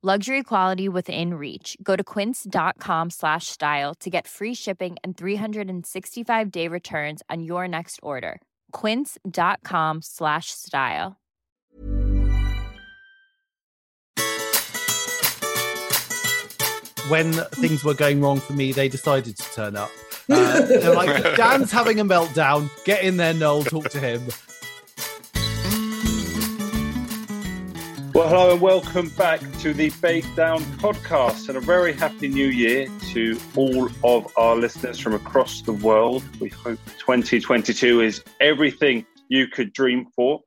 Luxury quality within reach. Go to quince.com slash style to get free shipping and 365 day returns on your next order. Quince.com slash style. when things were going wrong for me, they decided to turn up. Uh, they're like, Dan's having a meltdown. Get in there, Noel. Talk to him. Well, hello and welcome back to the Bake Down podcast, and a very happy new year to all of our listeners from across the world. We hope 2022 is everything you could dream for.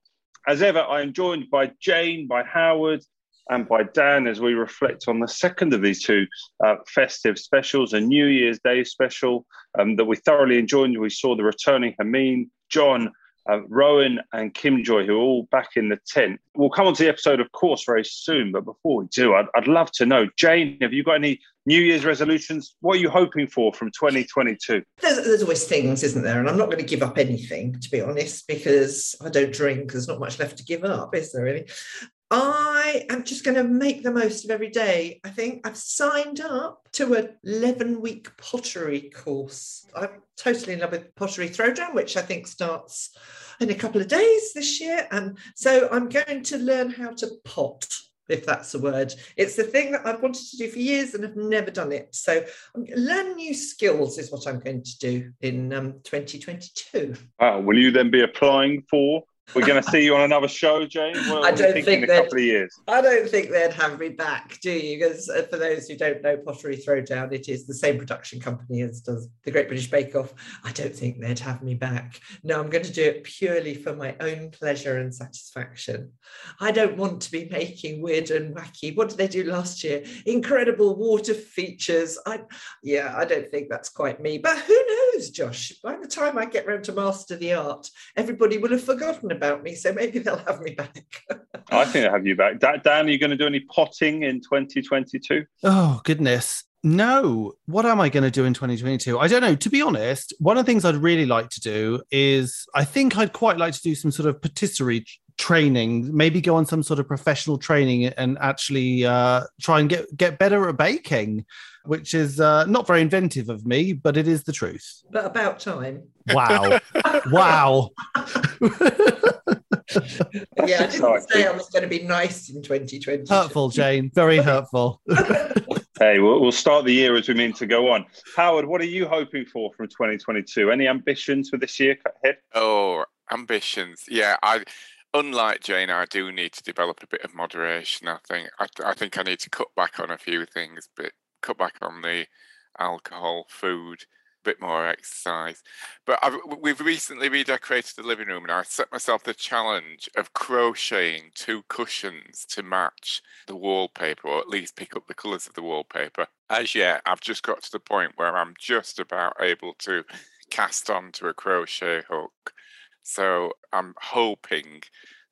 As ever, I am joined by Jane, by Howard, and by Dan as we reflect on the second of these two uh, festive specials, a New Year's Day special um, that we thoroughly enjoyed. We saw the returning Hermine, Jon, uh, Rowan, and Kim Joy, who are all back in the tent. We'll come on to the episode, of course, very soon. But before we do, I'd, I'd love to know, Jane, have you got any New Year's resolutions? What are you hoping for from 2022? There's, there's always things, isn't there? And I'm not going to give up anything, to be honest, because I don't drink. There's not much left to give up, is there really? I am just going to make the most of every day. I think I've signed up to a 11 week pottery course. I'm totally in love with Pottery Throwdown, which I think starts in a couple of days this year. And so I'm going to learn how to pot, if that's a word. It's the thing that I've wanted to do for years and have never done it. So um, learn new skills is what I'm going to do in um, 2022. Wow. Will you then be applying for we're going to see you on another show, Jane. What I don't think in a couple of years. I don't think they'd have me back, do you? Because uh, for those who don't know Pottery Throwdown, it is the same production company as does the Great British Bake Off. I don't think they'd have me back. No, I'm going to do it purely for my own pleasure and satisfaction. I don't want to be making weird and wacky. What did they do last year? Incredible water features. I, yeah, I don't think that's quite me. But who knows, Josh? By the time I get round to master the art, everybody will have forgotten about me. So maybe they'll have me back. I think they'll have you back. Dan, are you going to do any potting in 2022? Oh, goodness. No. What am I going to do in 2022? I don't know. To be honest, one of the things I'd really like to do is I think I'd quite like to do some sort of patisserie training maybe go on some sort of professional training and actually uh, try and get get better at baking which is uh, not very inventive of me but it is the truth but about time wow wow yeah i didn't say i was going to be nice in 2020 hurtful jane very hurtful Hey, we'll, we'll start the year as we mean to go on. Howard, what are you hoping for from 2022? Any ambitions for this year ahead? Oh, ambitions. Yeah, I unlike Jane, I do need to develop a bit of moderation. I think I, I think I need to cut back on a few things, but cut back on the alcohol, food, a bit more exercise. But I've, we've recently redecorated the living room, and I set myself the challenge of crocheting two cushions to match the wallpaper, or at least pick up the colours of the wallpaper. As yet, I've just got to the point where I'm just about able to cast onto a crochet hook so I'm hoping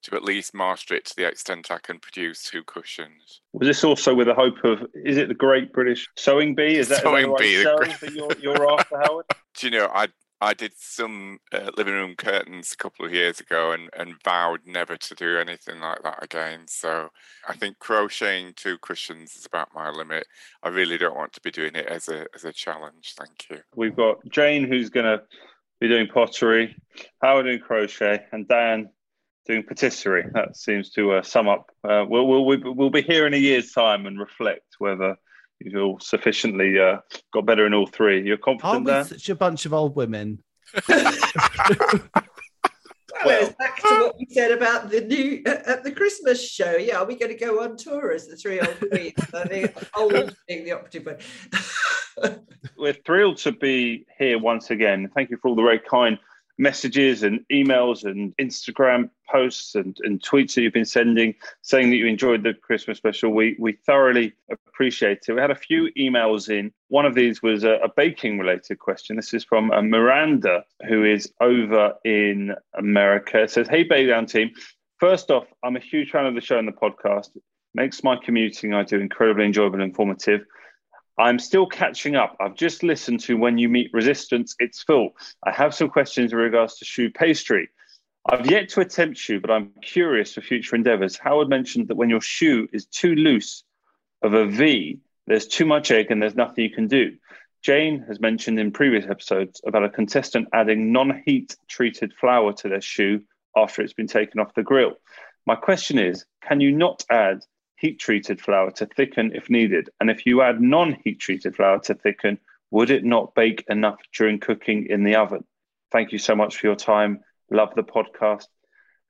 to at least master it to the extent I can produce two cushions. Was this also with the hope of? Is it the Great British Sewing Bee? Is that, Sewing is that the right Bee, the great- that you're, you're after, Howard? Do you know I I did some uh, living room curtains a couple of years ago and, and vowed never to do anything like that again. So I think crocheting two cushions is about my limit. I really don't want to be doing it as a as a challenge. Thank you. We've got Jane who's going to be doing pottery, Howard doing crochet, and Dan doing patisserie. That seems to uh, sum up. Uh, we'll, we'll, we'll we'll be here in a year's time and reflect whether you've all sufficiently uh, got better in all three. You're Aren't confident, we Dan? such a bunch of old women? Well, it's back to what we said about the new uh, at the Christmas show. Yeah, are we going to go on tour as the three old queens? I think old being the operative word. We're thrilled to be here once again. Thank you for all the very kind messages and emails and Instagram posts and, and tweets that you've been sending saying that you enjoyed the Christmas special. We we thoroughly appreciate it. We had a few emails in. One of these was a, a baking related question. This is from uh, Miranda, who is over in America. It says, Hey, Bake Down team. First off, I'm a huge fan of the show and the podcast. Makes my commuting I do incredibly enjoyable and informative. I'm still catching up. I've just listened to When You Meet Resistance, It's Full. I have some questions in regards to choux pastry. I've yet to attempt choux, but I'm curious for future endeavors. Howard mentioned that when your choux is too loose of a V, there's too much egg and there's nothing you can do. Jane has mentioned in previous episodes about a contestant adding non heat treated flour to their choux after it's been taken off the grill. My question is can you not add heat treated flour to thicken if needed? And if you add non heat treated flour to thicken, would it not bake enough during cooking in the oven? Thank you so much for your time. Love the podcast.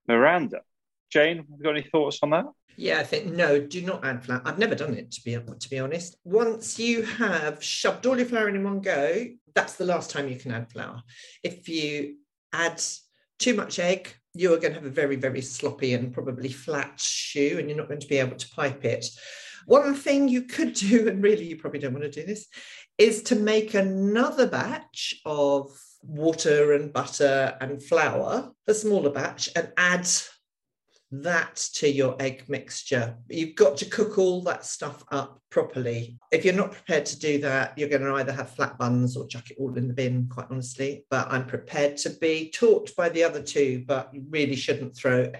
Miranda, Jane, have you got any thoughts on that? Yeah, I think no, do not add flour. I've never done it to be to be honest. Once you have shoved all your flour in in one go, that's the last time you can add flour. If you add too much egg, you are going to have a very, very sloppy and probably flat choux, and you're not going to be able to pipe it. One thing you could do, and really you probably don't want to do this, is to make another batch of water and butter and flour, a smaller batch, and add that to your egg mixture. You've got to cook all that stuff up properly. If you're not prepared to do that, you're going to either have flat buns or chuck it all in the bin, quite honestly. But I'm prepared to be taught by the other two, but you really shouldn't throw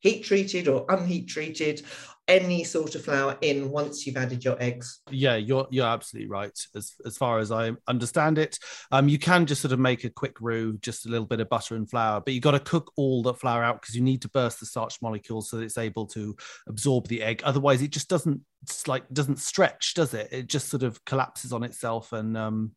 heat treated or unheat treated any sort of flour in once you've added your eggs. Yeah, you're you're absolutely right. As as far as I understand it, um, you can just sort of make a quick roux, just a little bit of butter and flour, but you got to cook all the flour out because you need to burst the starch molecules so that it's able to absorb the egg. Otherwise, it just doesn't like doesn't stretch, does it? It just sort of collapses on itself, and um,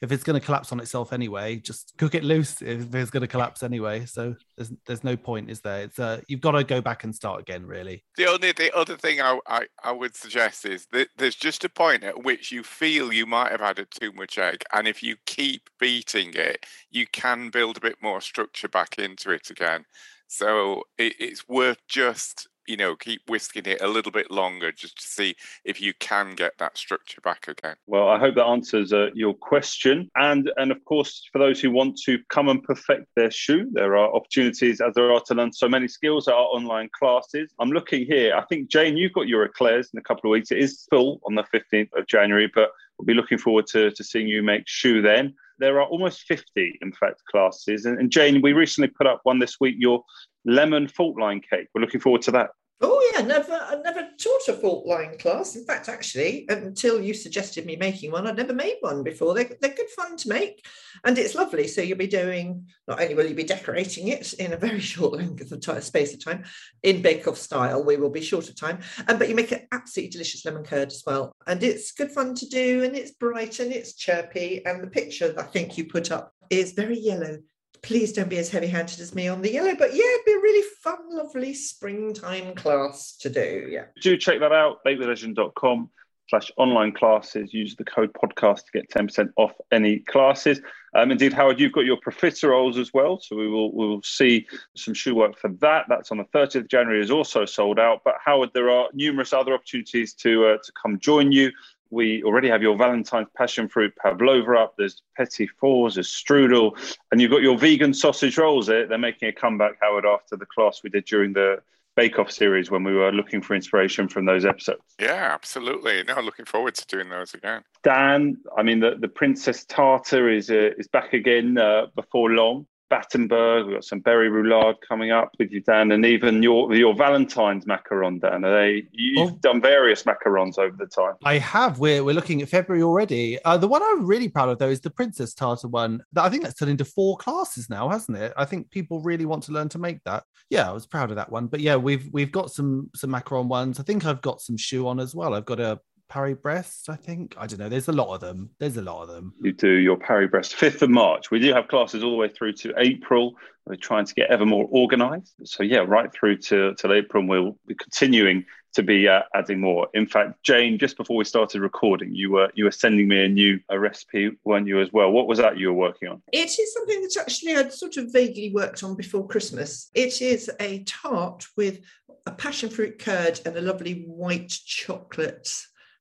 if it's going to collapse on itself anyway, just cook it loose. If it's going to collapse anyway, so there's there's no point, is there? It's uh, you've got to go back and start again, really. The only the other thing I, I, I would suggest is that there's just a point at which you feel you might have added too much egg, and if you keep beating it, you can build a bit more structure back into it again. So it, it's worth just you know keep whisking it a little bit longer just to see if you can get that structure back again. Well, I hope that answers uh, your question. And and of course, for those who want to come and perfect their choux, there are opportunities as there are to learn so many skills. There are online classes. I'm looking here. I think Jane, you've got your eclairs in a couple of weeks. It is full on the 15th of January, but we'll be looking forward to, to seeing you make choux then. There are almost 50, in fact, classes. And, and Jane, we recently put up one this week, your lemon fault line cake. We're looking forward to that. Oh yeah, never I never taught a fault line class. In fact, actually, until you suggested me making one, I'd never made one before. They're, they're good fun to make, and it's lovely. So you'll be doing not only will you be decorating it in a very short length of time, space of time, in Bake Off style. We will be short of time, um, but you make an absolutely delicious lemon curd as well, and it's good fun to do, and it's bright and it's chirpy, and the picture that I think you put up is very yellow please don't be as heavy handed as me on the yellow. But yeah, it'd be a really fun, lovely springtime class to do. Yeah. Do check that out, bakewithlegend.com slash online classes. Use the code podcast to get 10% off any classes. Um, indeed, Howard, you've got your profiteroles as well. So we will we will see some choux work for that. That's on the 30th of January, is also sold out. But Howard, there are numerous other opportunities to uh, to come join you. We already have your Valentine's passion fruit pavlova up. There's petit fours, there's strudel, and you've got your vegan sausage rolls. They're, they're making a comeback, Howard, after the class we did during the Bake Off series when we were looking for inspiration from those episodes. Yeah, absolutely. No, looking forward to doing those again. Dan, I mean, the, the Princess Tartar is uh, is back again uh, before long. Battenberg. We've got some berry roulade coming up with you, Dan, and even your your Valentine's macaron, Dan. Are they you've oh. done various macarons over the time? I have. We're we're looking at February already. Uh, the one I'm really proud of though is the Princess Tartar one. I think that's turned into four classes now, hasn't it? I think people really want to learn to make that. Yeah, I was proud of that one. But yeah, we've we've got some some macaron ones. I think I've got some choux on as well. I've got a Paris-Brest, I think. I don't know. There's a lot of them. There's a lot of them. You do your Paris-Brest, 5th of March. We do have classes all the way through to April. We're trying to get ever more organised. So, yeah, right through to, till April, and we'll be continuing to be uh, adding more. In fact, Jane, just before we started recording, you were you were sending me a new a recipe, weren't you, as well? What was that you were working on? It is something that actually I'd sort of vaguely worked on before Christmas. It is a tart with a passion fruit curd and a lovely white chocolate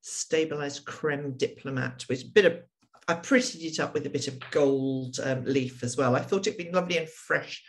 stabilized creme diplomate with a bit of I prettied it up with a bit of gold um, leaf as well. I thought it'd be lovely and fresh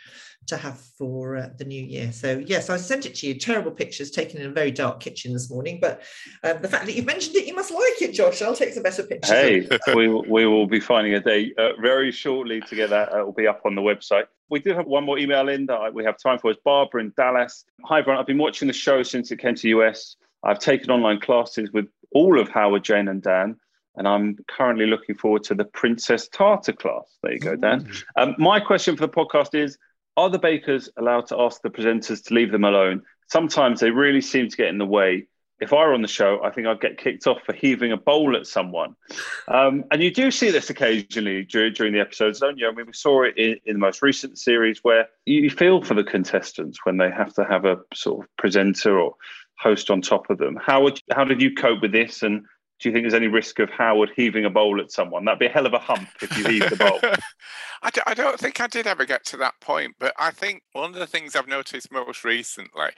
to have for uh, the new year. So yes, I sent it to you. Terrible pictures taken in a very dark kitchen this morning, but um, the fact that you mentioned it, you must like it, Josh. I'll take some better pictures. Hey, we we will be finding a day uh, very shortly to get that. It will be up on the website. We do have one more email in that we have time for. It's Barbara in Dallas. Hi, everyone. I've been watching the show since it came to US. I've taken online classes with all of Howard, Jane, and Dan. And I'm currently looking forward to the Princess Tartar class. There you go, Dan. Um, my question for the podcast is Are the bakers allowed to ask the presenters to leave them alone? Sometimes they really seem to get in the way. If I were on the show, I think I'd get kicked off for heaving a bowl at someone. Um, and you do see this occasionally during, during, the episodes, don't you? I mean, we saw it in, in the most recent series where you feel for the contestants when they have to have a sort of presenter or host on top of them. How would how did you cope with this? And do you think there's any risk of Howard heaving a bowl at someone? That'd be a hell of a hump if you heaved the bowl. I don't think I did ever get to that point, but I think one of the things I've noticed most recently,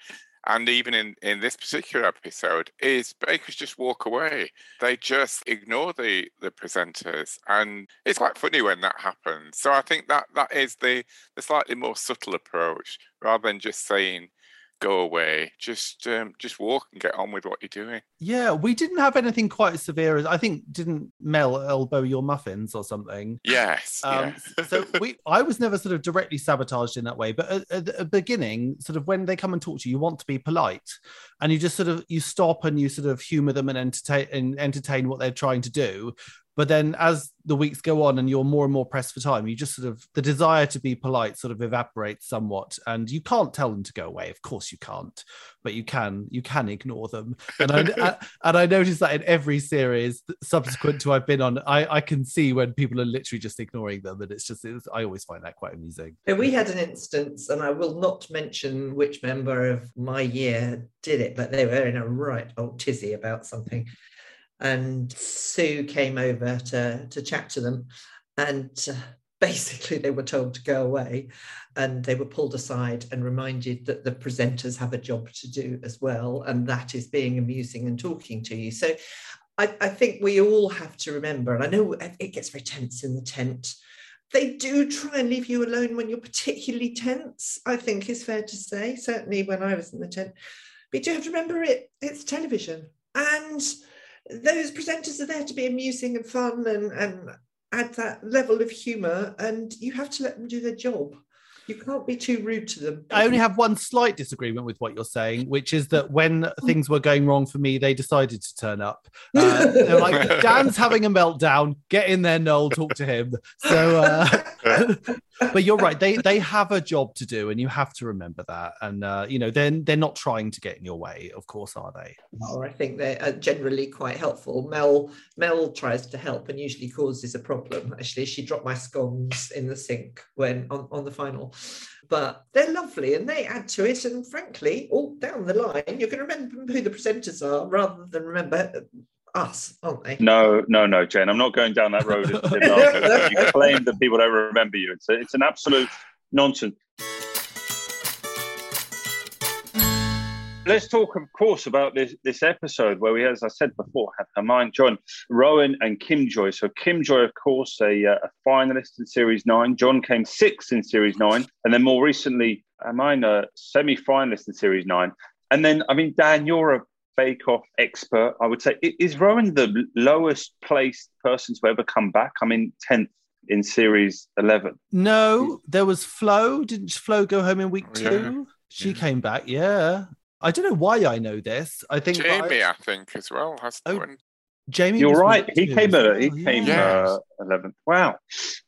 and even in, in this particular episode, is bakers just walk away. They just ignore the, the presenters. And it's quite funny when that happens. So I think that that is the, the slightly more subtle approach rather than just saying, go away. Just um, just walk and get on with what you're doing. Yeah, we didn't have anything quite as severe as I think. Didn't Mel elbow your muffins or something? Yes. Um, yes. so we, I was never sort of directly sabotaged in that way, but at, at, the beginning, sort of when they come and talk to you, you want to be polite, and you just sort of you stop and you sort of humor them and entertain and entertain what they're trying to do. But then as the weeks go on and you're more and more pressed for time, you just sort of the desire to be polite sort of evaporates somewhat. And you can't tell them to go away. Of course you can't, but you can you can ignore them. And I, and I noticed that in every series subsequent to I've been on, I, I can see when people are literally just ignoring them. And it's just it's, I always find that quite amusing. We had an instance, and I will not mention which member of my year did it, but they were in a right old tizzy about something and Sue came over to to chat to them, and uh, basically they were told to go away, and they were pulled aside and reminded that the presenters have a job to do as well, and that is being amusing and talking to you. So. I, I think we all have to remember, and I know it gets very tense in the tent they do try and leave you alone when you're particularly tense, I think is fair to say, certainly when I was in the tent. But you have to remember it, it's television. And those presenters are there to be amusing and fun and, and add that level of humour, and you have to let them do their job. You can't be too rude to them. I only have one slight disagreement with what you're saying, which is that when things were going wrong for me, they decided to turn up. Uh, they're like, Dan's having a meltdown. Get in there, Noel. Talk to him. So, uh, but you're right. They they have a job to do, and you have to remember that. And uh, you know, then they're, they're not trying to get in your way, of course, are they? Oh, I think they're generally quite helpful. Mel Mel tries to help and usually causes a problem. Actually, she dropped my scones in the sink when on, on the final. But they're lovely and they add to it. And frankly, all down the line, you're going to remember who the presenters are rather than remember us, aren't they? No, no, no, Jane. I'm not going down that road. you claim that people don't remember you. It's, a, it's an absolute nonsense. let's talk, of course, about this this episode where we, as I said before, had Hermine, Jon, Rowan, and Kim Joy. So Kim Joy, of course, a, uh, a finalist in Series Nine. John came sixth in Series Nine, and then more recently, Hermine, a semi-finalist in Series Nine. And then, I mean, Dan, you're a Bake Off expert. I would say, is Rowan the lowest placed person to ever come back? I mean, tenth in Series Eleven. No, there was Flo. Didn't Flo go home in week Oh, yeah. two? She came back. Yeah. I don't know why I know this. I think Jamie, I- I think, as well. Has Oh, one. Jamie. You're right. He came. as Uh, he well, came yeah. uh, eleventh. wow.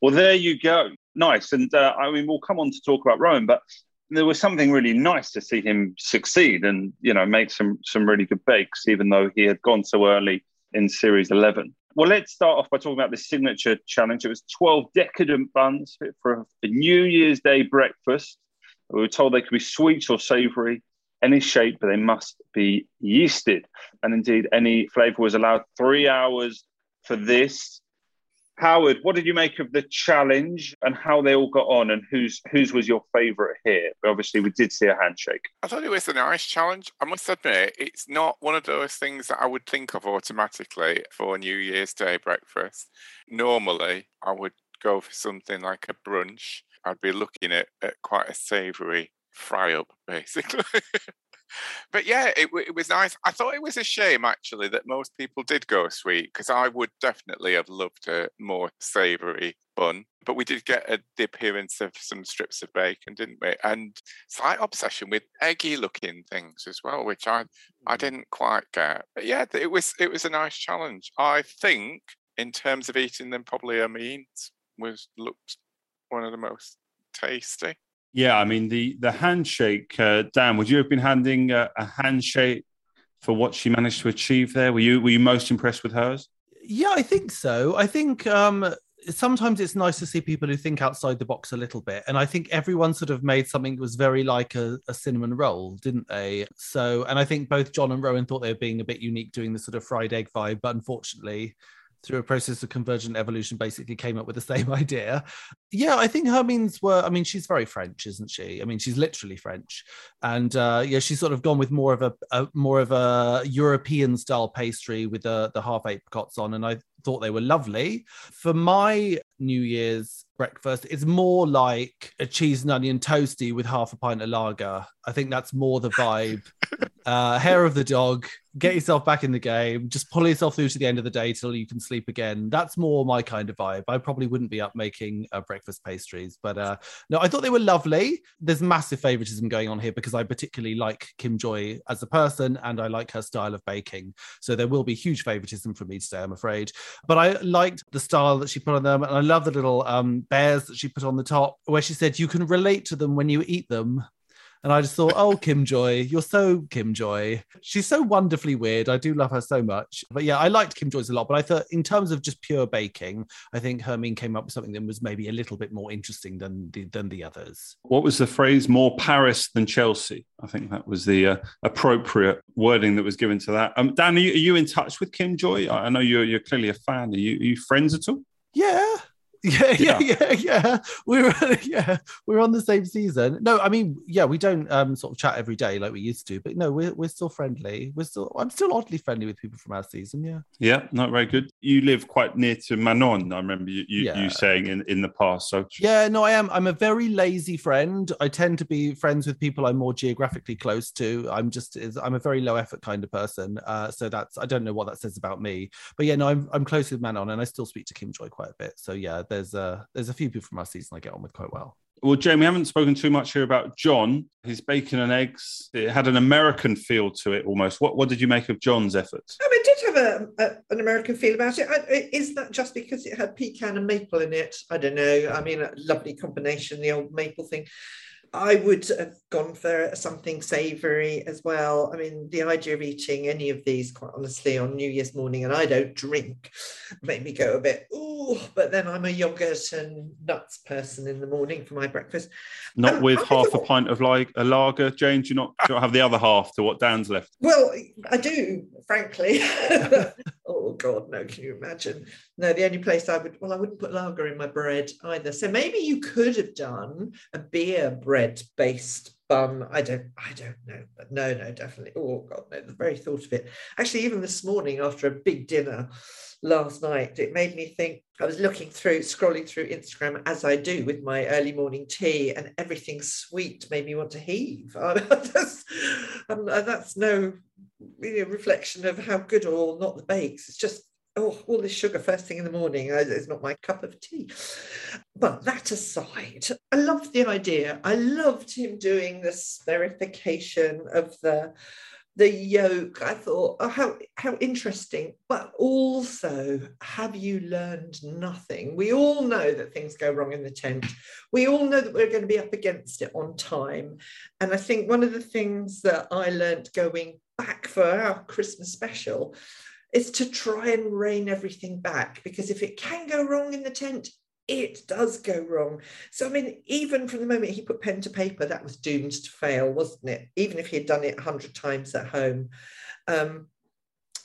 Well, there you go. Nice. And uh, I mean, we'll come on to talk about Rowan, but there was something really nice to see him succeed and you know make some some really good bakes, even though he had gone so early in series eleven. Well, let's start off by talking about the signature challenge. It was 12 decadent buns for a New Year's Day breakfast. We were told they could be sweet or savoury, any shape, but they must be yeasted. And indeed, any flavour was allowed three hours for this. Howard, what did you make of the challenge and how they all got on, and whose whose was your favourite here? Obviously, we did see a handshake. I thought it was a nice challenge. I must admit, it's not one of those things that I would think of automatically for New Year's Day breakfast. Normally, I would go for something like a brunch. I'd be looking at, at quite a savoury fry up, basically. but yeah, it, it was nice. I thought it was a shame, actually, that most people did go sweet because I would definitely have loved a more savoury bun. But we did get a, the appearance of some strips of bacon, didn't we? And slight obsession with eggy looking things as well, which I I mm. didn't quite get. But yeah, it was it was a nice challenge. I think in terms of eating them, probably Hermine's was looked one of the most tasty. Yeah, I mean the the handshake. Uh, Dan, would you have been handing a, a handshake for what she managed to achieve there? Were you were you most impressed with hers? Yeah, I think so. I think um, sometimes it's nice to see people who think outside the box a little bit. And I think everyone sort of made something that was very like a, a cinnamon roll, didn't they? So, and I think both Jon and Rowan thought they were being a bit unique doing the sort of fried egg vibe, but unfortunately, through a process of convergent evolution, basically came up with the same idea. Yeah, I think Hermine's were, I mean, she's very French, isn't she? I mean, she's literally French. And uh, yeah, she's sort of gone with more of a, a more of a European style pastry with the, the half apricots on. And I thought they were lovely. For my New Year's breakfast, it's more like a cheese and onion toasty with half a pint of lager. I think that's more the vibe. uh, hair of the dog, get yourself back in the game, just pull yourself through to the end of the day till you can sleep again. That's more my kind of vibe. I probably wouldn't be up making uh, breakfast pastries, but uh, no, I thought they were lovely. There's massive favoritism going on here because I particularly like Kim Joy as a person and I like her style of baking. So there will be huge favoritism from me today, I'm afraid. But I liked the style that she put on them, and I love the little um, bears that she put on the top, where she said you can relate to them when you eat them. And I just thought, oh, Kim Joy, you're so Kim Joy. She's so wonderfully weird. I do love her so much. But yeah, I liked Kim Joy's a lot. But I thought, in terms of just pure baking, I think Hermine came up with something that was maybe a little bit more interesting than the, than the others. What was the phrase? More Paris than Chelsea. I think that was the uh, appropriate wording that was given to that. Um, Dan, are you, are you in touch with Kim Joy? I know you're you're clearly a fan. Are you, are you friends at all? Yeah. Yeah, yeah, Yeah. yeah. We're yeah, we're on the same season. No, I mean, yeah, we don't um sort of chat every day like we used to, but no, we're we're still friendly. We're still I'm still oddly friendly with people from our season. Yeah. Yeah, not very good. You live quite near to Manon. I remember you, you, Yeah. you saying in, in the past. So Yeah, no, I am. I'm a very lazy friend. I tend to be friends with people I'm more geographically close to. I'm just, is- I'm a very low effort kind of person. Uh, so that's, I don't know what that says about me. But yeah, no, I'm, I'm close with Manon, and I still speak to Kim Joy quite a bit. So yeah, there's uh, there's a few people from our season I get on with quite well. Well, Jamie, we haven't spoken too much here about Jon. His bacon and eggs. It had an American feel to it almost. What what did you make of Jon's efforts? I mean, it did have a, a, an American feel about it. I, is that just because it had pecan and maple in it? I don't know. I mean, a lovely combination, the old maple thing. I would have gone for something savoury as well. I mean, the idea of eating any of these, quite honestly, on New Year's morning, and I don't drink, made me go a bit, ooh, but then I'm a yogurt and nuts person in the morning for my breakfast. Not Um, with I half a pint of like a lager, Jane. Do you not, do you not have the other half to what Dan's left? Well, I do, frankly. Oh God, no! Can you imagine? No, the only place I would well, I wouldn't put lager in my bread either. So maybe you could have done a beer bread based bun. I don't, I don't know, but no, no, definitely. Oh God, no! The very thought of it. Actually, even this morning after a big dinner last night, it made me think. I was looking through, scrolling through Instagram as I do with my early morning tea, and everything sweet made me want to heave. that's, um, that's no you a reflection of how good or not the bakes. It's just oh, all this sugar first thing in the morning is not my cup of tea. But that aside, I loved the idea. I loved him doing this spherification of the the yolk. I thought, oh, how how interesting. But also, have you learned nothing? We all know that things go wrong in the tent. We all know that we're going to be up against it on time. And I think one of the things that I learned going back for our Christmas special is to try and rein everything back because if it can go wrong in the tent, it does go wrong. So, I mean, even from the moment he put pen to paper, that was doomed to fail, wasn't it? Even if he had done it a hundred times at home. Um,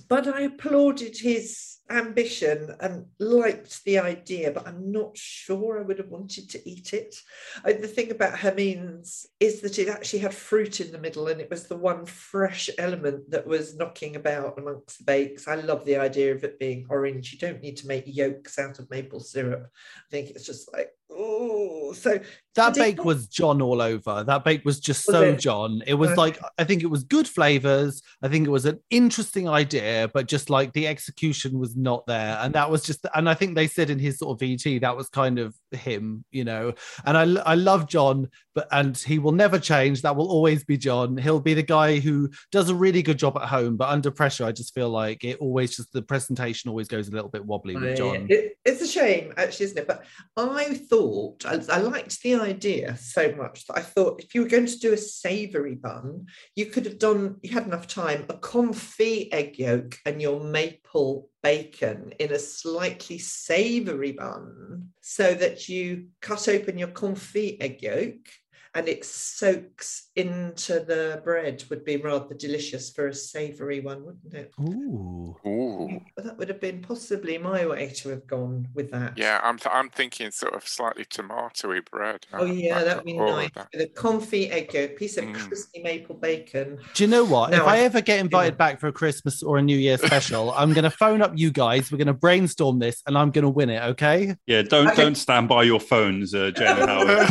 but I applauded his ambition and liked the idea, but I'm not sure I would have wanted to eat it. I, the thing about Hermines is that it actually had fruit in the middle and it was the one fresh element that was knocking about amongst the bakes. I love the idea of it being orange. You don't need to make yolks out of maple syrup. I think it's just like, oh, so that bake was Jon all over. That bake was just was so it? Jon. It was like I think it was good flavors. I think it was an interesting idea, but just like the execution was not there. And that was just, and I think they said in his sort of VT that was kind of him, you know. And I, I love Jon, but and he will never change. That will always be Jon. He'll be the guy who does a really good job at home, but under pressure, I just feel like it always just the presentation always goes a little bit wobbly with Jon. It, it's a shame, actually, isn't it? But I thought I, I liked the idea so much that I thought if you were going to do a savoury bun, you could have done. You had enough time a confit egg yolk and your maple bacon in a slightly savoury bun so that you cut open your confit egg yolk and it soaks into the bread would be rather delicious for a savoury one, wouldn't it? Ooh. Ooh. That would have been possibly my way to have gone with that. Yeah, I'm th- I'm thinking sort of slightly tomatoey bread. Oh yeah, that'd be nice. With a confit egg yolk, piece of mm. crispy maple bacon. Do you know what? Now, if I, I ever get invited yeah. back for a Christmas or a New Year special, I'm going to phone up you guys. We're going to brainstorm this, and I'm going to win it. Okay? Yeah. Don't okay. don't stand by your phones, uh, Jane Howard.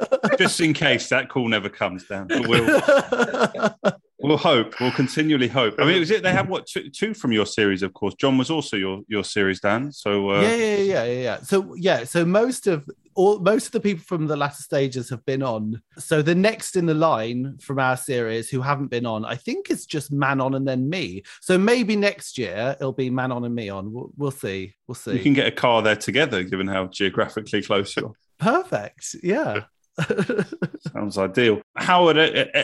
Just in case that call never comes down. But we'll, we'll hope. We'll continually hope. I mean, was it they have what two, two, from your series, of course. Jon was also your your series, Dan. So uh... yeah, yeah, yeah, yeah, yeah. So yeah, so most of all most of the people from the latter stages have been on. So the next in the line from our series who haven't been on, I think it's just Manon and then me. So maybe next year it'll be Manon and me on. We'll, we'll see. We'll see. You can get a car there together, given how geographically close you are. Perfect. Yeah. Sounds ideal. Howard,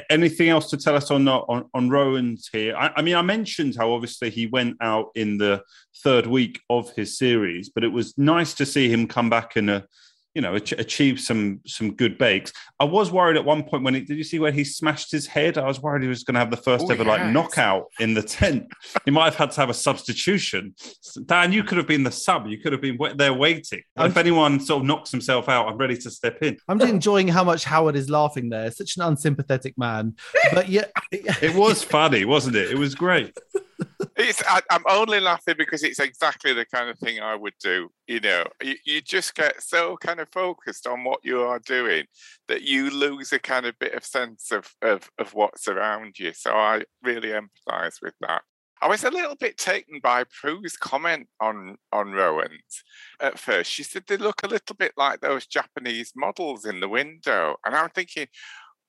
anything else to tell us on on, on Rowan's here? I, I, mean, I mentioned how obviously he went out in the third week of his series, but it was nice to see him come back in a you know, achieve some some good bakes. I was worried at one point when he did you see where he smashed his head? I was worried he was going to have the first oh, ever yes. like knockout in the tent. he might have had to have a substitution. Dan, you could have been the sub. You could have been there waiting. if anyone sort of knocks himself out, I'm ready to step in. I'm just enjoying how much Howard is laughing there. Such an unsympathetic man, but yeah, it was funny, wasn't it? It was great it's I, am only laughing because it's exactly the kind of thing I would do. You know, you, you just get so kind of focused on what you are doing that you lose a kind of bit of sense of of, of what's around you. So I really empathise with that. I was a little bit taken by Prue's comment on on Rowan's at first. She said they look a little bit like those Japanese models in the window, and I'm thinking,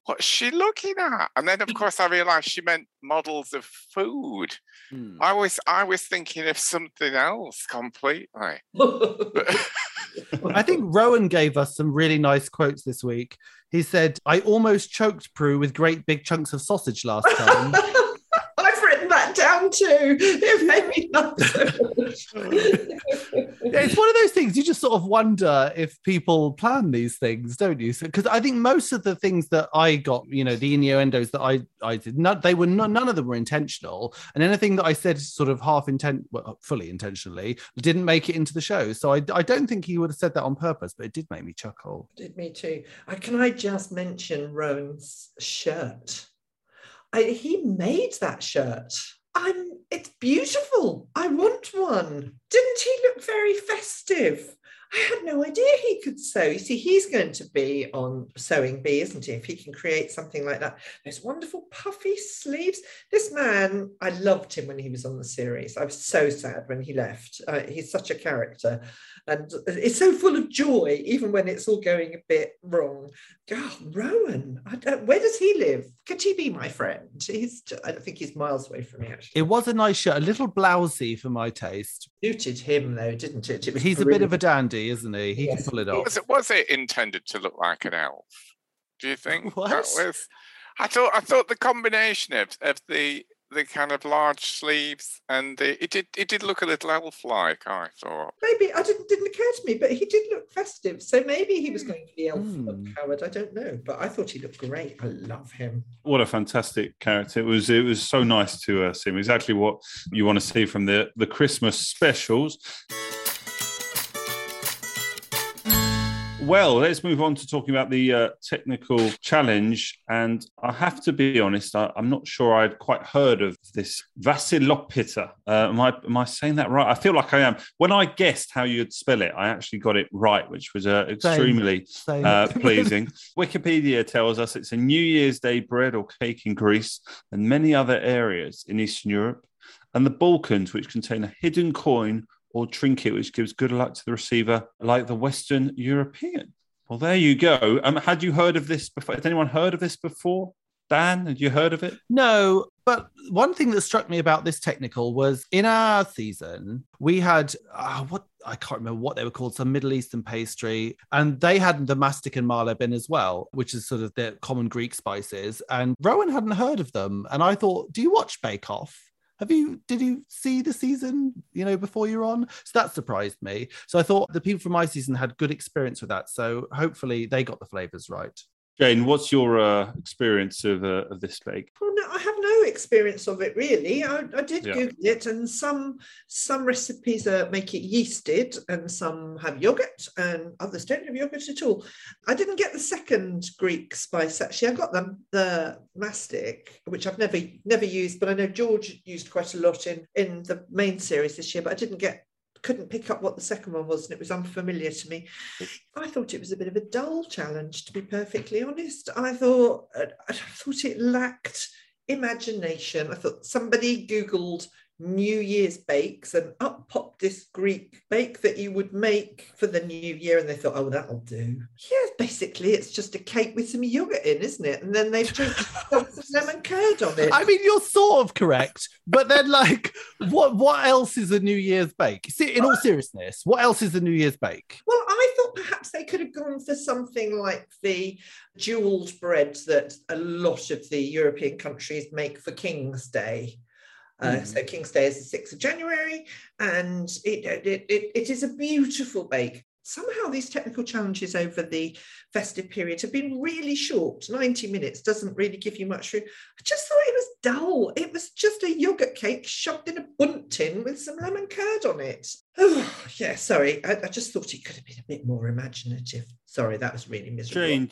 what's she looking at? And then, of course, I realised she meant models of food. Hmm. I was I was thinking of something else completely. I think Rowan gave us some really nice quotes this week. He said, "I almost choked Prue with great big chunks of sausage last time." I've written that too. It made me laugh so Yeah, it's one of those things you just sort of wonder if people plan these things, don't you? Because I think most of the things that I got, you know, the innuendos that I I did, not, they were not, none of them were intentional, and anything that I said sort of half intent, well, fully intentionally, didn't make it into the show. So I I don't think he would have said that on purpose, but it did make me chuckle. Did me too. I, can I just mention Rowan's shirt? I, he made that shirt. I'm. It's beautiful. I want one. Didn't he look very festive? I had no idea he could sew. You see, he's going to be on Sewing Bee, isn't he? If he can create something like that. Those wonderful puffy sleeves. This man, I loved him when he was on the series. I was so sad when he left. Uh, he's such a character. And it's so full of joy, even when it's all going a bit wrong. God, Rowan, where does he live? Could he be my friend? He's, I don't think he's miles away from me, actually. It was a nice shirt, a little blousy for my taste. Suited him, though, didn't it? it He's brilliant. a bit of a dandy, isn't he? He yes. can pull it off. Was it, was it intended to look like an elf? Do you think? What? That was, I thought I thought the combination of, of the the kind of large sleeves, and the, it did it did look a little elf-like. I thought maybe I didn't didn't occur to me, but he did look festive. So maybe he was going to be elf mm. Howard. I don't know, but I thought he looked great. I love him. What a fantastic character! It was it was so nice to uh, see him. Exactly what you want to see from the the Christmas specials. Well, let's move on to talking about the uh, technical challenge. And I have to be honest, I, am not sure I'd quite heard of this Vasilopita. Uh, am, I, am I saying that right? I feel like I am. When I guessed how you'd spell it, I actually got it right, which was uh, extremely Same. Same. Uh, pleasing. Wikipedia tells us it's a New Year's Day bread or cake in Greece and many other areas in Eastern Europe, and the Balkans, which contain a hidden coin or trinket which gives good luck to the receiver, like the Western European. Well, there you go. Um, had you heard of this before? Had anyone heard of this before? Dan, had you heard of it? No, but one thing that struck me about this technical was in our season, we had uh, what I can't remember what they were called, some Middle Eastern pastry, and they had the mastic and malabin as well, which is sort of their common Greek spices. And Rowan hadn't heard of them. And I thought, do you watch Bake Off? Have you did you see the season you know before you're on? So that surprised me. So i thought the people from my season had good experience with that. So hopefully they got the flavors right Jane, what's your uh, experience of, uh, of this bake? Well, no, I have no experience of it really. I, I did yeah. Google it, and some some recipes uh, make it yeasted, and some have yogurt, and others don't have yogurt at all. I didn't get the second Greek spice actually. I got them the mastic, which I've never never used, but I know George used quite a lot in in the main series this year. But I didn't get couldn't pick up what the second one was and it was unfamiliar to me. I thought it was a bit of a dull challenge, to be perfectly honest. I thought uh, I thought it lacked imagination. I thought somebody Googled New Year's bakes, and up popped this Greek bake that you would make for the new year. And they thought, oh, that'll do. Yeah, basically, it's just a cake with some yogurt in, isn't it? And then they've just got some lemon curd on it. I mean, you're sort of correct, but then, like, what what else is a New Year's bake? See, in all seriousness, what else is a New Year's bake? Well, I thought perhaps they could have gone for something like the jeweled bread that a lot of the European countries make for King's Day. Uh, mm. So King's Day is the 6th of January, and it, it, it, it is a beautiful bake. Somehow these technical challenges over the festive period have been really short. 90 minutes doesn't really give you much room. I just thought it was dull. It was just a yogurt cake shoved in a Bundt tin with some lemon curd on it. Oh, yeah, sorry. I, I just thought it could have been a bit more imaginative. Sorry, that was really miserable. Jane,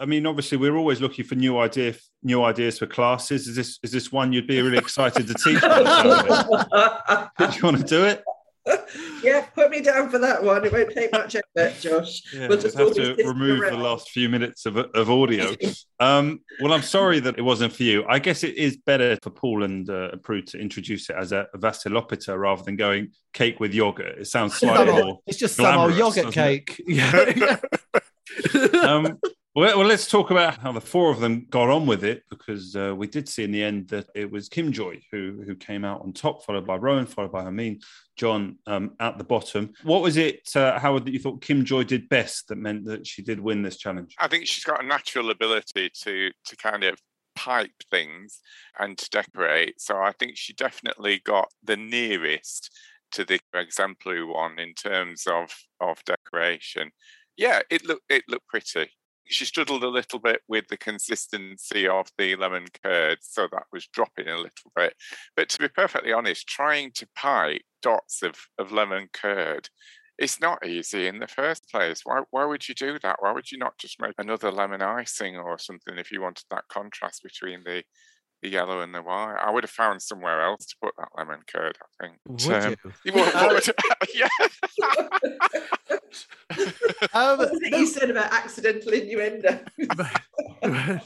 I mean, obviously, we're always looking for new idea, new ideas for classes. Is this is this one you'd be really excited to teach? do you want to do it? yeah, put me down for that one. It won't take much effort, Josh. Yeah, we'll just have to remove around. the last few minutes of, of audio. um, well, I'm sorry that it wasn't for you. I guess it is better for Paul and uh, Prue to introduce it as a, a Vasilopita rather than going cake with yogurt. It sounds slightly more. It's just some old yogurt cake. Yeah. um, well, well, let's talk about how the four of them got on with it because uh, we did see in the end that it was Kim Joy who who came out on top, followed by Rowan, followed by Hermine, Jon um, at the bottom. What was it, uh, Howard, that you thought Kim Joy did best that meant that she did win this challenge? I think she's got a natural ability to to kind of pipe things and to decorate. So I think she definitely got the nearest to the exemplary one in terms of of decoration. Yeah, it looked it looked pretty. She struggled a little bit with the consistency of the lemon curd, so that was dropping a little bit. But to be perfectly honest, trying to pipe dots of, of lemon curd it's not easy in the first place. Why, why would you do that? Why would you not just make another lemon icing or something if you wanted that contrast between the the yellow and the white? I would have found somewhere else to put that lemon curd. I think. Would um, you? Would, would, yeah. um, what was it you said about accidental innuendo?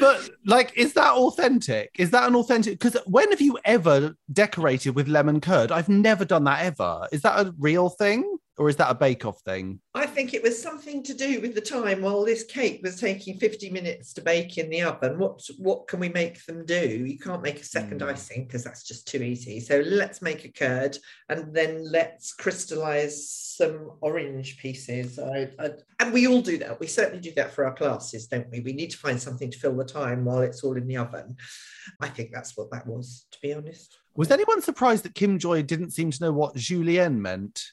but like, is that authentic? Is that an authentic? Because when have you ever decorated with lemon curd? I've never done that ever. Is that a real thing? Or is that a bake off thing? I think it was something to do with the time while this cake was taking 50 minutes to bake in the oven. What what can we make them do? You can't make a second mm. icing because that's just too easy. So let's make a curd and then let's crystallize some orange pieces. I, I, and we all do that. We certainly do that for our classes, don't we? We need to find something to fill the time while it's all in the oven. I think that's what that was, to be honest. Was anyone surprised that Kim Joy didn't seem to know what julienne meant?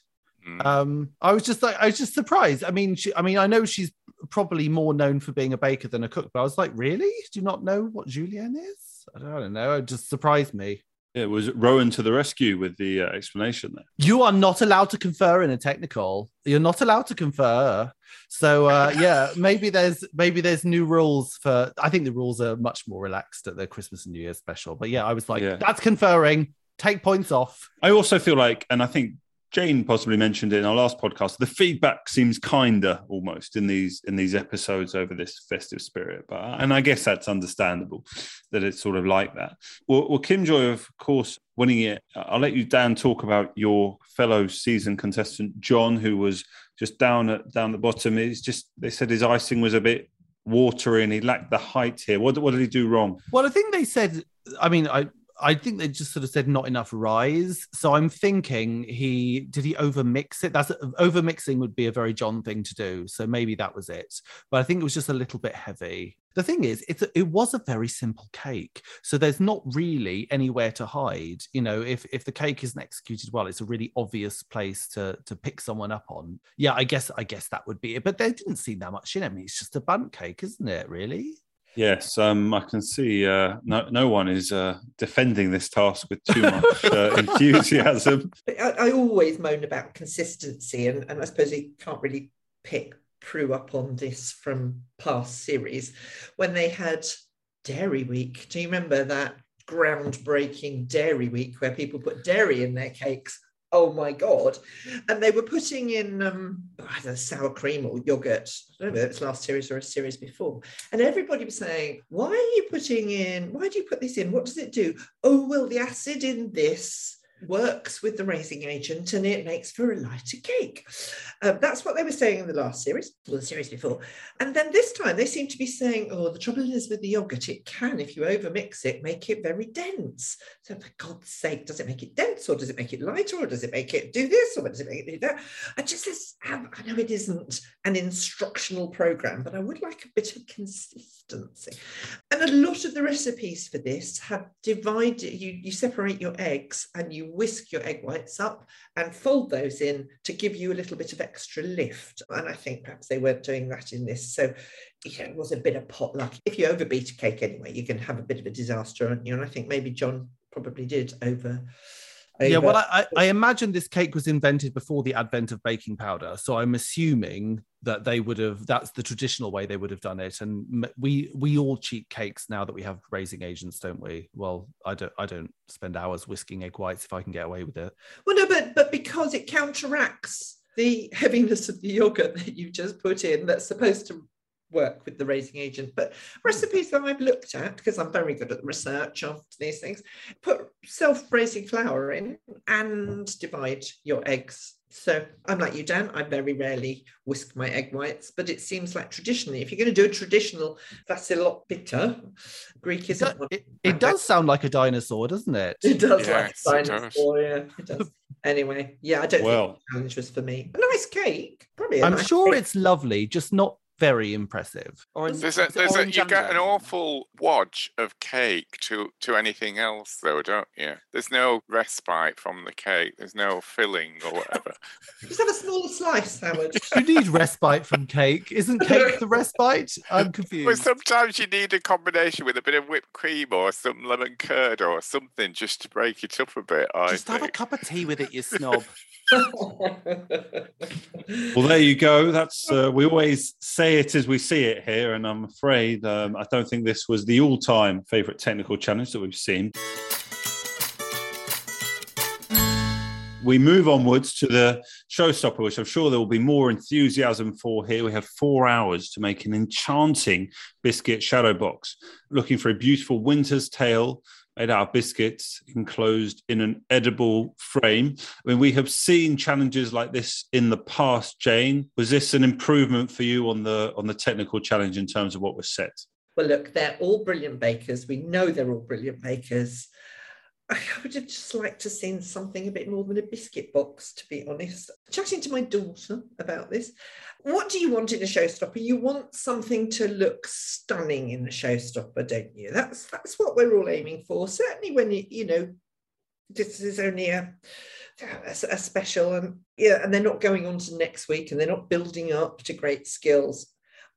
Mm. Um, I was just like, I was just surprised. I mean, she, I mean, I know she's probably more known for being a baker than a cook, but I was like, really? Do you not know what julienne is? I don't, I don't know. It just surprised me. It was Rowan to the rescue with the uh, explanation there. You are not allowed to confer in a technical. You're not allowed to confer. So uh, yeah, maybe there's maybe there's new rules for. I think the rules are much more relaxed at the Christmas and New Year special. But yeah, I was like, yeah. that's conferring. Take points off. I also feel like, and I think Jane possibly mentioned it in our last podcast. The feedback seems kinder almost in these in these episodes over this festive spirit, but and I guess that's understandable that it's sort of like that. Well, well Kim Joy, of course, winning it. I'll let you, Dan, talk about your fellow season contestant Jon, who was just down at down the bottom. It's just they said his icing was a bit watery and he lacked the height here. What what did he do wrong? Well, I think they said. I mean, I I think they just sort of said not enough rise. So I'm thinking he did he over mix it? That's over mixing would be a very Jon thing to do. So maybe that was it. But I think it was just a little bit heavy. The thing is, it's a, it was a very simple cake, so there's not really anywhere to hide. You know, if if the cake isn't executed well, it's a really obvious place to to pick someone up on. Yeah, I guess I guess that would be it. But there didn't seem that much in it. I mean, it's just a Bundt cake, isn't it? Really? Yes, um, I can see uh, no, no one is uh, defending this task with too much uh, enthusiasm. I, I, always moan about consistency, and, and I suppose you can't really pick Prue up on this from past series when they had Dairy Week. Do you remember that groundbreaking Dairy Week where people put dairy in their cakes? Oh my god. And they were putting in um know, sour cream or yogurt. I don't know if it's last series or a series before. And everybody was saying why are you putting in why do you put this in? What does it do? Oh well the acid in this works with the raising agent and it makes for a lighter cake. Um, that's what they were saying in the last series, or the series before. And then this time they seem to be saying, oh, the trouble is with the yogurt, it can, if you overmix it, make it very dense. So for God's sake, does it make it dense or does it make it lighter or does it make it do this or does it make it do that? I just, I know it isn't an instructional program, but I would like a bit of consistency. And a lot of the recipes for this have divided, you, you separate your eggs and you whisk your egg whites up and fold those in to give you a little bit of extra lift. And I think perhaps they weren't doing that in this. So know, it was a bit of potluck. If you overbeat a cake anyway, you can have a bit of a disaster, aren't you? And I think maybe Jon probably did over yeah, well, I, I, imagine this cake was invented before the advent of baking powder. So I'm assuming that they would have, that's the traditional way they would have done it. And we we all cheat cakes now that we have raising agents, don't we? Well, I don't I don't spend hours whisking egg whites if I can get away with it. Well, no, but but because it counteracts the heaviness of the yogurt that you just put in that's supposed to work with the raising agent. But recipes that I've looked at, because I'm very good at research of these things, put self-raising flour in and divide your eggs. So I'm like you, Dan. I very rarely whisk my egg whites, but it seems like traditionally, if you're going to do a traditional, that's a lot bitter. Greek is it, it, it does sound like a dinosaur, doesn't it? It does yes, like a dinosaur. Yeah, it does. anyway, yeah, I don't well, think the challenge was for me. A nice cake, probably. I'm nice sure cake. it's lovely, just not very impressive. Orange, There's a, there's a, you get an awful wodge of cake to to anything else, though, don't you? There's no respite from the cake. There's no filling or whatever. Just have a smaller slice, Howard. You need respite from cake. Isn't cake the respite? I'm confused. well, sometimes you need a combination with a bit of whipped cream or some lemon curd or something just to break it up a bit. I Just have a cup of tea with it, you snob. Well, there you go. That's uh, we always say it as we see it here, and I'm afraid um, I don't think this was the all-time favourite technical challenge that we've seen. We move onwards to the showstopper, which I'm sure there will be more enthusiasm for here. We have four hours to make an enchanting biscuit shadow box, looking for a beautiful winter's tale made out of biscuits enclosed in an edible frame. I mean, we have seen challenges like this in the past. Jane, was this an improvement for you on the on the technical challenge in terms of what was set? Well, look, they're all brilliant bakers. We know they're all brilliant bakers. I would have just liked to seen something a bit more than a biscuit box, to be honest. Chatting to my daughter about this, what do you want in a showstopper? You want something to look stunning in a showstopper, don't you? That's that's what we're all aiming for. Certainly, when you you know this is only a a, a special, and yeah, and they're not going on to next week, and they're not building up to great skills.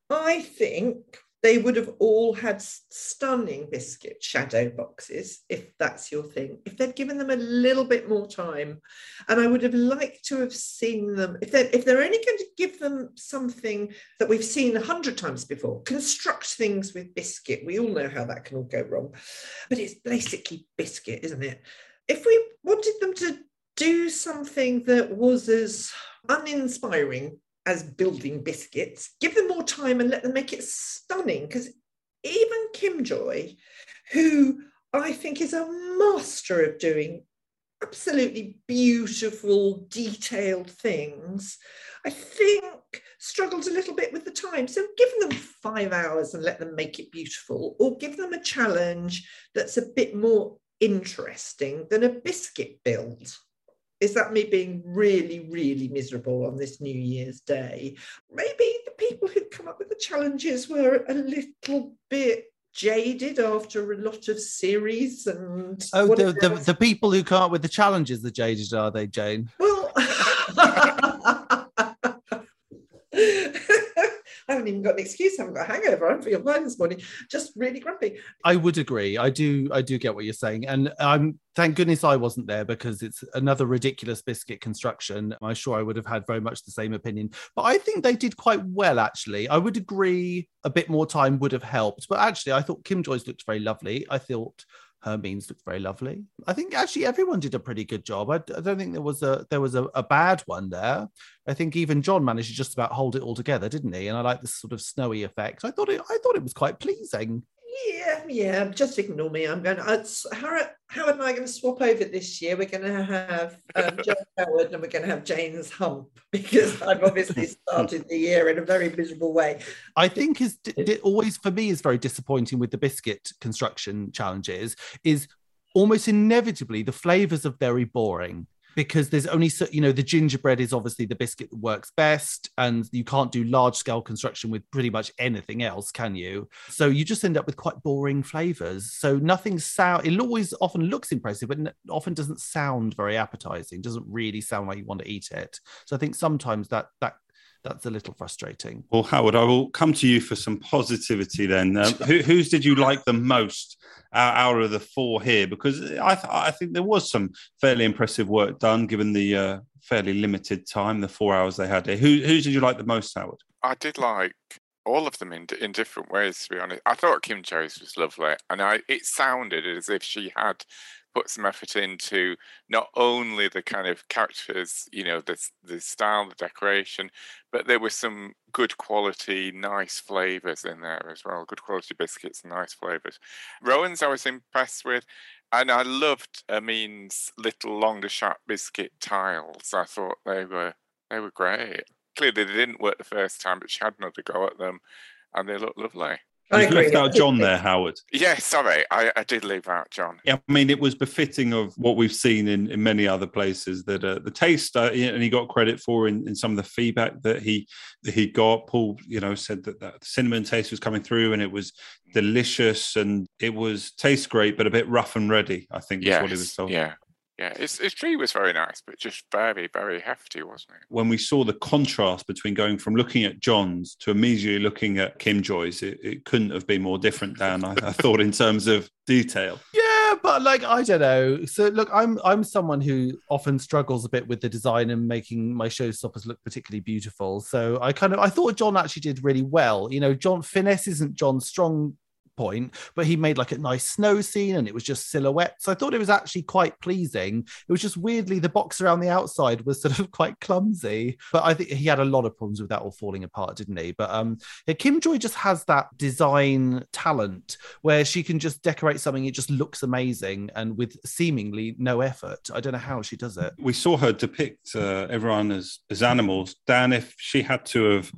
I think they would have all had stunning biscuit shadow boxes if that's your thing. If they'd given them a little bit more time and i would have liked to have seen them. If they're if they're only going to give them something that we've seen a hundred times before construct things with biscuit. We all know how that can all go wrong. But it's basically biscuit isn't it? If we wanted them to do something that was as uninspiring as building biscuits. Give them more time and let them make it stunning. Because even Kim Joy, who I think is a master of doing absolutely beautiful, detailed things, I think struggles a little bit with the time. So give them five hours and let them make it beautiful, or give them a challenge that's a bit more interesting than a biscuit build is that me being really, really miserable on this New Year's Day? Maybe the people who come up with the challenges were a little bit jaded after a lot of series and Oh, the, the, the people who come up with the challenges, the jaded, are they, Jane? well I haven't even got an excuse. I haven't got a hangover. I'm feeling fine this morning. Just really grumpy. I would agree. I do. I do get what you're saying, and I'm thank goodness I wasn't there because it's another ridiculous biscuit construction. I'm sure I would have had very much the same opinion, but I think they did quite well. Actually, I would agree. A bit more time would have helped, but actually, I thought Kim Joy's looked very lovely. I thought Hermine's looked very lovely. I think actually everyone did a pretty good job. I, I don't think there was a there was a, a bad one there. I think even Jon managed to just about hold it all together, didn't he? And I like this sort of snowy effect. I thought it I thought it was quite pleasing. Yeah, yeah. Just ignore me. I'm going. To, Howard, Howard and I going to swap over this year. We're going to have um, John Howard and we're going to have Jane's hump because I've obviously started the year in a very miserable way. I think is d- d- always for me is very disappointing with the biscuit construction challenges is almost inevitably the flavors are very boring because there's only so you know the gingerbread is obviously the biscuit that works best and you can't do large scale construction with pretty much anything else can you? So you just end up with quite boring flavors. So nothing sound it always often looks impressive but often doesn't sound very appetizing doesn't really sound like you want to eat it. So i think sometimes that that that's a little frustrating Well, Howard, I will come to you for some positivity then. Um, who, whose did you like the most out, out of the four here? Because I, th- I think there was some fairly impressive work done given the uh, fairly limited time, the four hours they had here. Who, who did you like the most, Howard? I did like all of them in in different ways. To be honest, I thought Kim Joy's was lovely, and I it sounded as if she had put some effort into not only the kind of characters, you know, the the style, the decoration, but there were some good quality, nice flavors in there as well. Good quality biscuits nice flavors. Rowan's I was impressed with. And I loved Hermine's little langue de chat biscuit tiles. I thought they were they were great. Clearly they didn't work the first time, but she had another go at them and they looked lovely. I You've agree. left out Jon there, Howard. Yeah, sorry, I, I did leave out Jon. Yeah, I mean, it was befitting of what we've seen in, in many other places that uh, the taste, uh, and he got credit for in, in some of the feedback that he that he got. Paul, you know, said that, that the cinnamon taste was coming through and it was delicious and it was tastes great, but a bit rough and ready. I think is what he was Yes, told. yeah, yeah. His, his tree was very nice, but just very, very hefty, wasn't it? When we saw the contrast between going from looking at Jon's to immediately looking at Kim Joy's, it, it couldn't have been more different, Dan. I, I thought in terms of detail. Yeah, but like I don't know. So look, I'm I'm someone who often struggles a bit with the design and making my showstoppers look particularly beautiful. So I kind of I thought Jon actually did really well. You know, Jon finesse isn't Jon's strong point, but he made like a nice snow scene and it was just silhouettes. I thought it was actually quite pleasing. It was just weirdly the box around the outside was sort of quite clumsy, but I think he had a lot of problems with that all falling apart, didn't he? But um, yeah, Kim Joy just has that design talent where she can just decorate something, it just looks amazing and with seemingly no effort. I don't know how she does it. we saw her depict uh, everyone as as animals. Dan, if she had to have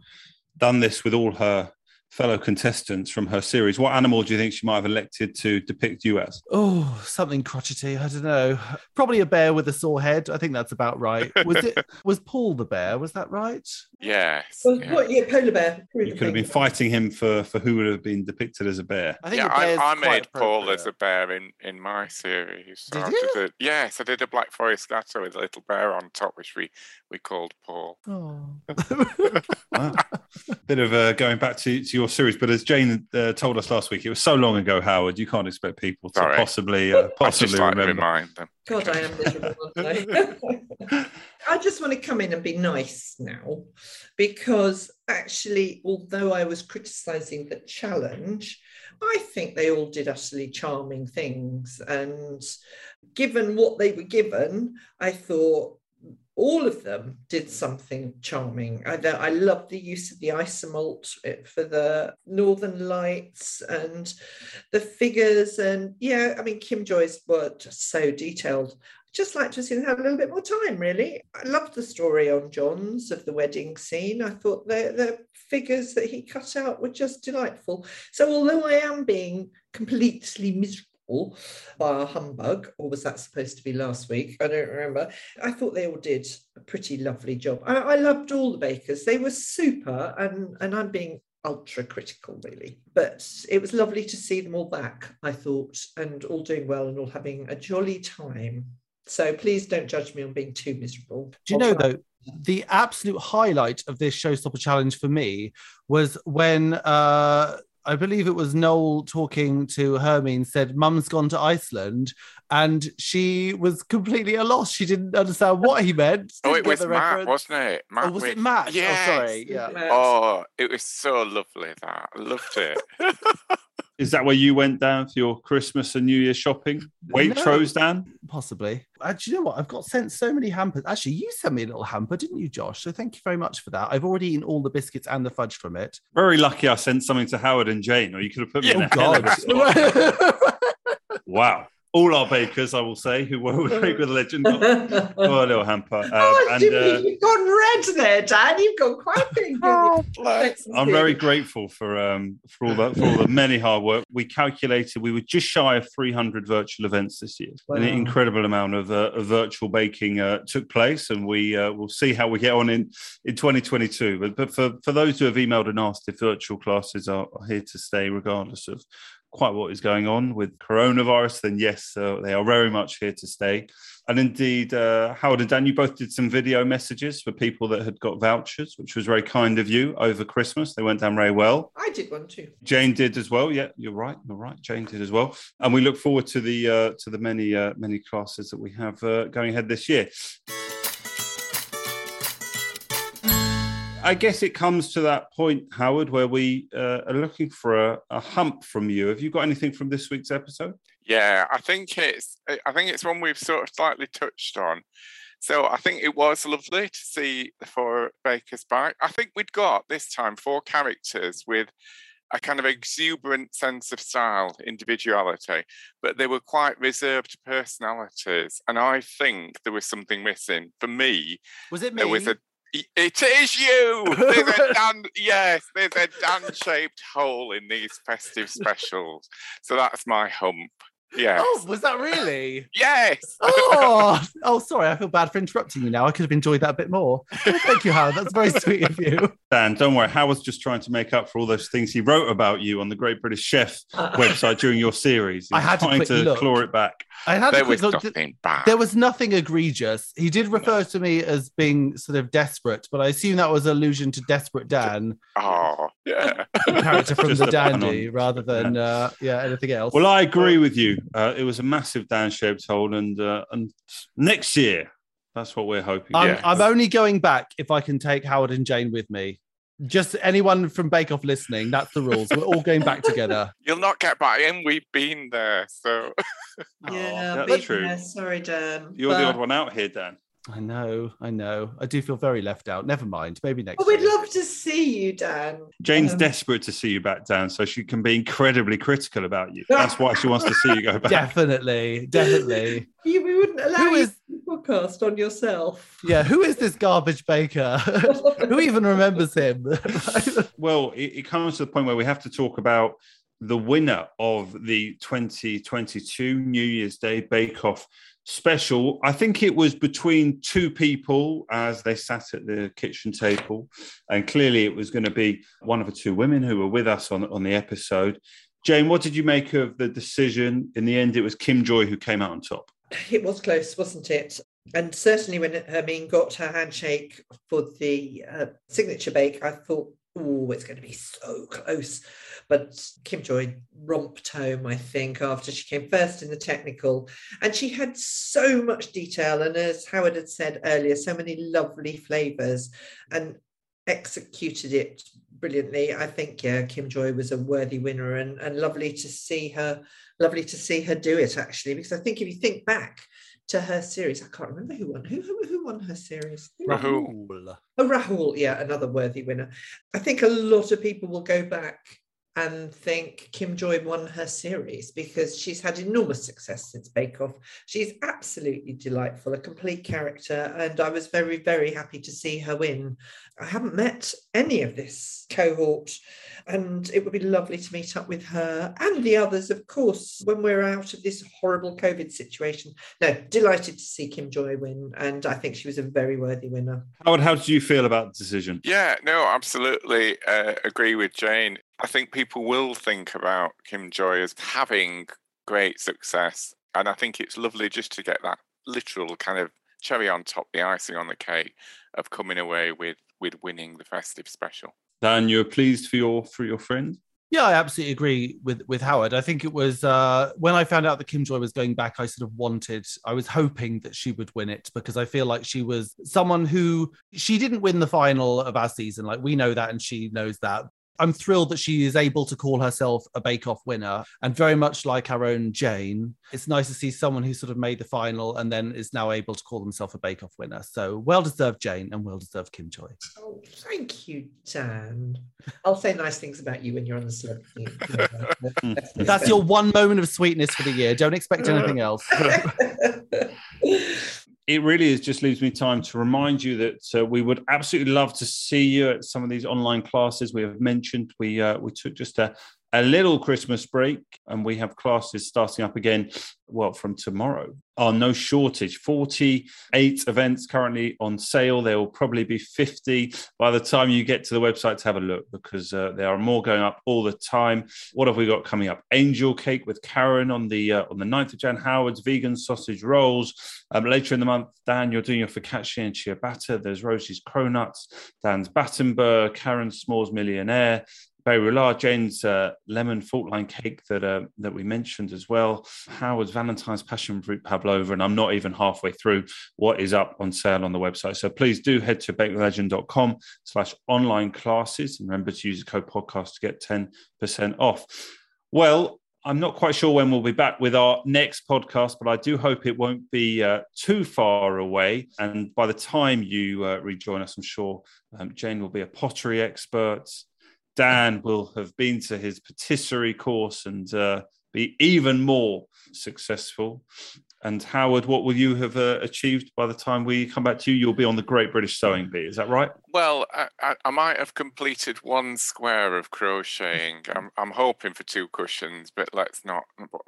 done this with all her fellow contestants from her series, what animal do you think she might have elected to depict you as? Oh, something crotchety. I don't know. Probably a bear with a sore head. I think that's about right. Was it? Was Paul the bear? Was that right? Yes. Well, yeah. what, yeah, polar bear. You could have been fighting him for for who would have been depicted as a bear. I think yeah, a I, bear's I made Paul as a bear in, in my series. So Did you? did a- yes, I did a Black Forest Gateau with a little bear on top, which we, we called Paul. Oh. Wow. Bit of uh, going back to, to your series, but as Jane uh, told us last week, it was so long ago, Howard. You can't expect people to Sorry. possibly uh, I just possibly like to remember. remind them. God, I am miserable. I? I just want to come in and be nice now because actually, although I was criticizing the challenge, I think they all did utterly charming things. And given what they were given, I thought all of them did something charming. I, I love the use of the isomalt eh, for the Northern Lights and the figures. And yeah, I mean, Kim Joy's were just so detailed. Just like to seen them have a little bit more time, really. I loved the story on Jon's of the wedding scene. I thought the, the figures that he cut out were just delightful. So, although I am being completely by a humbug, or was that supposed to be last week? I don't remember. I thought they all did a pretty lovely job. I, I loved all the bakers. They were super, and, and I'm being ultra critical, really. But it was lovely to see them all back, I thought, and all doing well and all having a jolly time. So please don't judge me on being too miserable. Do you know though? The absolute highlight of this showstopper challenge for me was when uh I believe it was Noel talking to Hermine said, Mum's gone to Iceland. And she was completely at a loss. She didn't understand what he meant. Oh, it was Matt, reference. wasn't it? Oh, Matt Oh, was with- it Matt? Yes. Oh, sorry. Yeah. Oh, it was so lovely that. I loved it. Is that where you went down for your Christmas and New Year shopping? Waitrose, Dan? Possibly. Uh, do you know what? I've got sent so many hampers. Actually, you sent me a little hamper, didn't you, Josh? So thank you very much for that. I've already eaten all the biscuits and the fudge from it. Very lucky I sent something to Howard and Jane, or you could have put me in Oh, a a God. Wow. All our bakers, I will say, who were with Bake with a Legend, got, got a little hamper. Um, oh, and Jimmy, uh, you've gone red there, Dan. You've gone quite big. Oh, I'm very grateful for um, for all that for all the many hard work. We calculated we were just shy of 300 virtual events this year. An incredible amount of, uh, of virtual baking uh, took place, and we uh, will see how we get on in in 2022. But, but for for those who have emailed and asked if virtual classes are, are here to stay, regardless of quite what is going on with coronavirus, then yes, uh, they are very much here to stay. And indeed, uh, Howard and Dan, you both did some video messages for people that had got vouchers, which was very kind of you over Christmas. They went down very well. I did one too. Jane did as well. Yeah, you're right. You're right. Jane did as well. And we look forward to the uh, to the many uh, many classes that we have uh, going ahead this year. I guess it comes to that point, Howard, where we uh, are looking for a, a hump from you. Have you got anything from this week's episode? Yeah, I think it's I think it's one we've sort of slightly touched on. So I think it was lovely to see the four bakers back. I think we'd got this time four characters with a kind of exuberant sense of style, individuality, but they were quite reserved personalities. And I think there was something missing. For me, Was it me? there was a It is you. There's a Dan, yes, there's a Dan-shaped hole in these festive specials. So that's my hump. Yes. Oh, was that really? Yes. Oh, oh, sorry. I feel bad for interrupting you now. I could have enjoyed that a bit more. Oh, thank you, Howard. That's very sweet of you. Dan, don't worry. Howard's just trying to make up for all those things he wrote about you on the Great British Chef website during your series. He's I had to trying quickly to claw it back. I had There a quick was look. nothing bad. There was nothing egregious. He did refer to me as being sort of desperate, but I assume that was allusion to Desperate Dan, Oh, yeah. character from Just The a pun on- Dandy, rather than uh, yeah anything else. Well, I agree with you. Uh, it was a massive Dan-shaped hole, and uh, and next year, that's what we're hoping. I'm, Yes. I'm only going back if I can take Howard and Jane with me. Just anyone from Bake Off listening, that's the rules. We're all going back together. You'll not get back in. We've been there. So Yeah, that's been true. there. Sorry, Dan. You're the odd one out here, Dan. I know, I know. I do feel very left out. Never mind. Maybe next we'd year. love to see you, Dan. Jane's Um, desperate to see you back, Dan, so she can be incredibly critical about you. That's why she wants to see you go back. Definitely, definitely. You, we wouldn't allow Who you is- to do podcast on yourself. Yeah, who is this garbage baker? who even remembers him? Well, it, it comes to the point where we have to talk about the winner of the 2022 New Year's Day Bake Off special. I think it was between two people as they sat at the kitchen table, and clearly it was going to be one of the two women who were with us on, on the episode. Jane, what did you make of the decision? In the end, it was Kim Joy who came out on top. It was close, wasn't it? And certainly when Hermine got her handshake for the uh, signature bake, I thought, oh, it's going to be so close. But Kim Joy romped home, I think, after she came first in the technical. And she had so much detail. And as Howard had said earlier, so many lovely flavours and executed it brilliantly. I think, yeah, Kim Joy was a worthy winner and, and lovely to see her, lovely to see her do it, actually. Because I think if you think back, to her series. I can't remember who won. Who who, who won her series? Rahul. Oh, Rahul, yeah, another worthy winner. I think a lot of people will go back and think Kim Joy won her series because she's had enormous success since Bake Off. She's absolutely delightful, a complete character, and I was very, very happy to see her win. I haven't met any of this cohort, and it would be lovely to meet up with her and the others, of course, when we're out of this horrible COVID situation. No, delighted to see Kim Joy win, and I think she was a very worthy winner. Howard, how did you feel about the decision? Yeah, no, absolutely uh, agree with Jane. I think people will think about Kim Joy as having great success. And I think it's lovely just to get that literal kind of cherry on top, the icing on the cake of coming away with with winning the festive special. Dan, you're pleased for your for your friend? Yeah, I absolutely agree with with Howard. I think it was uh, when I found out that Kim Joy was going back, I sort of wanted, I was hoping that she would win it because I feel like she was someone who she didn't win the final of our season. Like we know that, and she knows that. I'm thrilled that she is able to call herself a Bake Off winner. And very much like our own Jane, it's nice to see someone who sort of made the final and then is now able to call themselves a Bake Off winner. So well deserved, Jane, and well deserved, Kim Joy. Oh, thank you, Dan. I'll say nice things about you when you're on the celebrity. That's your one moment of sweetness for the year. Don't expect anything else. it really is just leaves me time to remind you that uh, we would absolutely love to see you at some of these online classes we have mentioned. We uh, we took just a a little Christmas break, and we have classes starting up again. Well, from tomorrow, are no shortage. Forty-eight events currently on sale. There will probably be fifty by the time you get to the website to have a look, because uh, there are more going up all the time. What have we got coming up? Angel cake with Karen on the uh, on the 9th of Jan. Howard's vegan sausage rolls. Um, later in the month, Dan, you're doing your focaccia and ciabatta. There's Rosie's cronuts, Dan's Battenberg, Karen Small's Millionaire. Bay Roulade, Jane's uh, lemon fault line cake that uh, that we mentioned as well. Howard's Valentine's passion fruit pavlova, and I'm not even halfway through what is up on sale on the website. So please do head to bakelegend.com slash online classes and remember to use the code podcast to get 10% off. Well, I'm not quite sure when we'll be back with our next podcast, but I do hope it won't be uh, too far away. And by the time you uh, rejoin us, I'm sure um, Jane will be a pottery expert. Dan will have been to his patisserie course and uh, be even more successful. And Howard, what will you have uh, achieved by the time we come back to you? You'll be on the Great British Sewing Bee, is that right? Well, I, I, I might have completed one square of crocheting. I'm, I'm hoping for two cushions, but let's not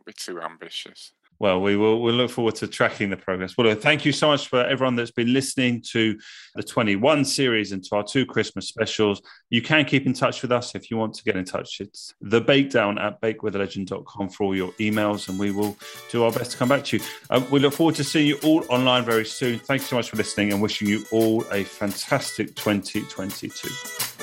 be too ambitious. Well, we will we'll look forward to tracking the progress. Well, thank you so much for everyone that's been listening to the 21 series and to our two Christmas specials. You can keep in touch with us if you want to get in touch. It's the bakedown at bakewithalegend.com for all your emails, and we will do our best to come back to you. Um, we look forward to seeing you all online very soon. Thanks so much for listening and wishing you all a fantastic 2022.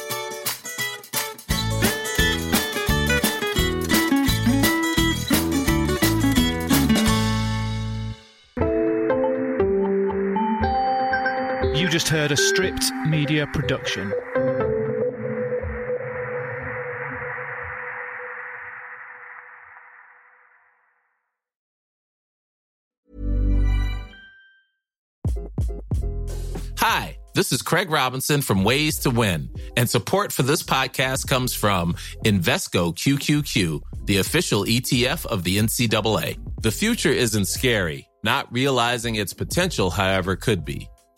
Just heard a stripped media production. Hi, this is Craig Robinson from Ways to Win, and support for this podcast comes from Invesco QQQ, the official ETF of the NCAA. The future isn't scary. Not realizing its potential, however, could be.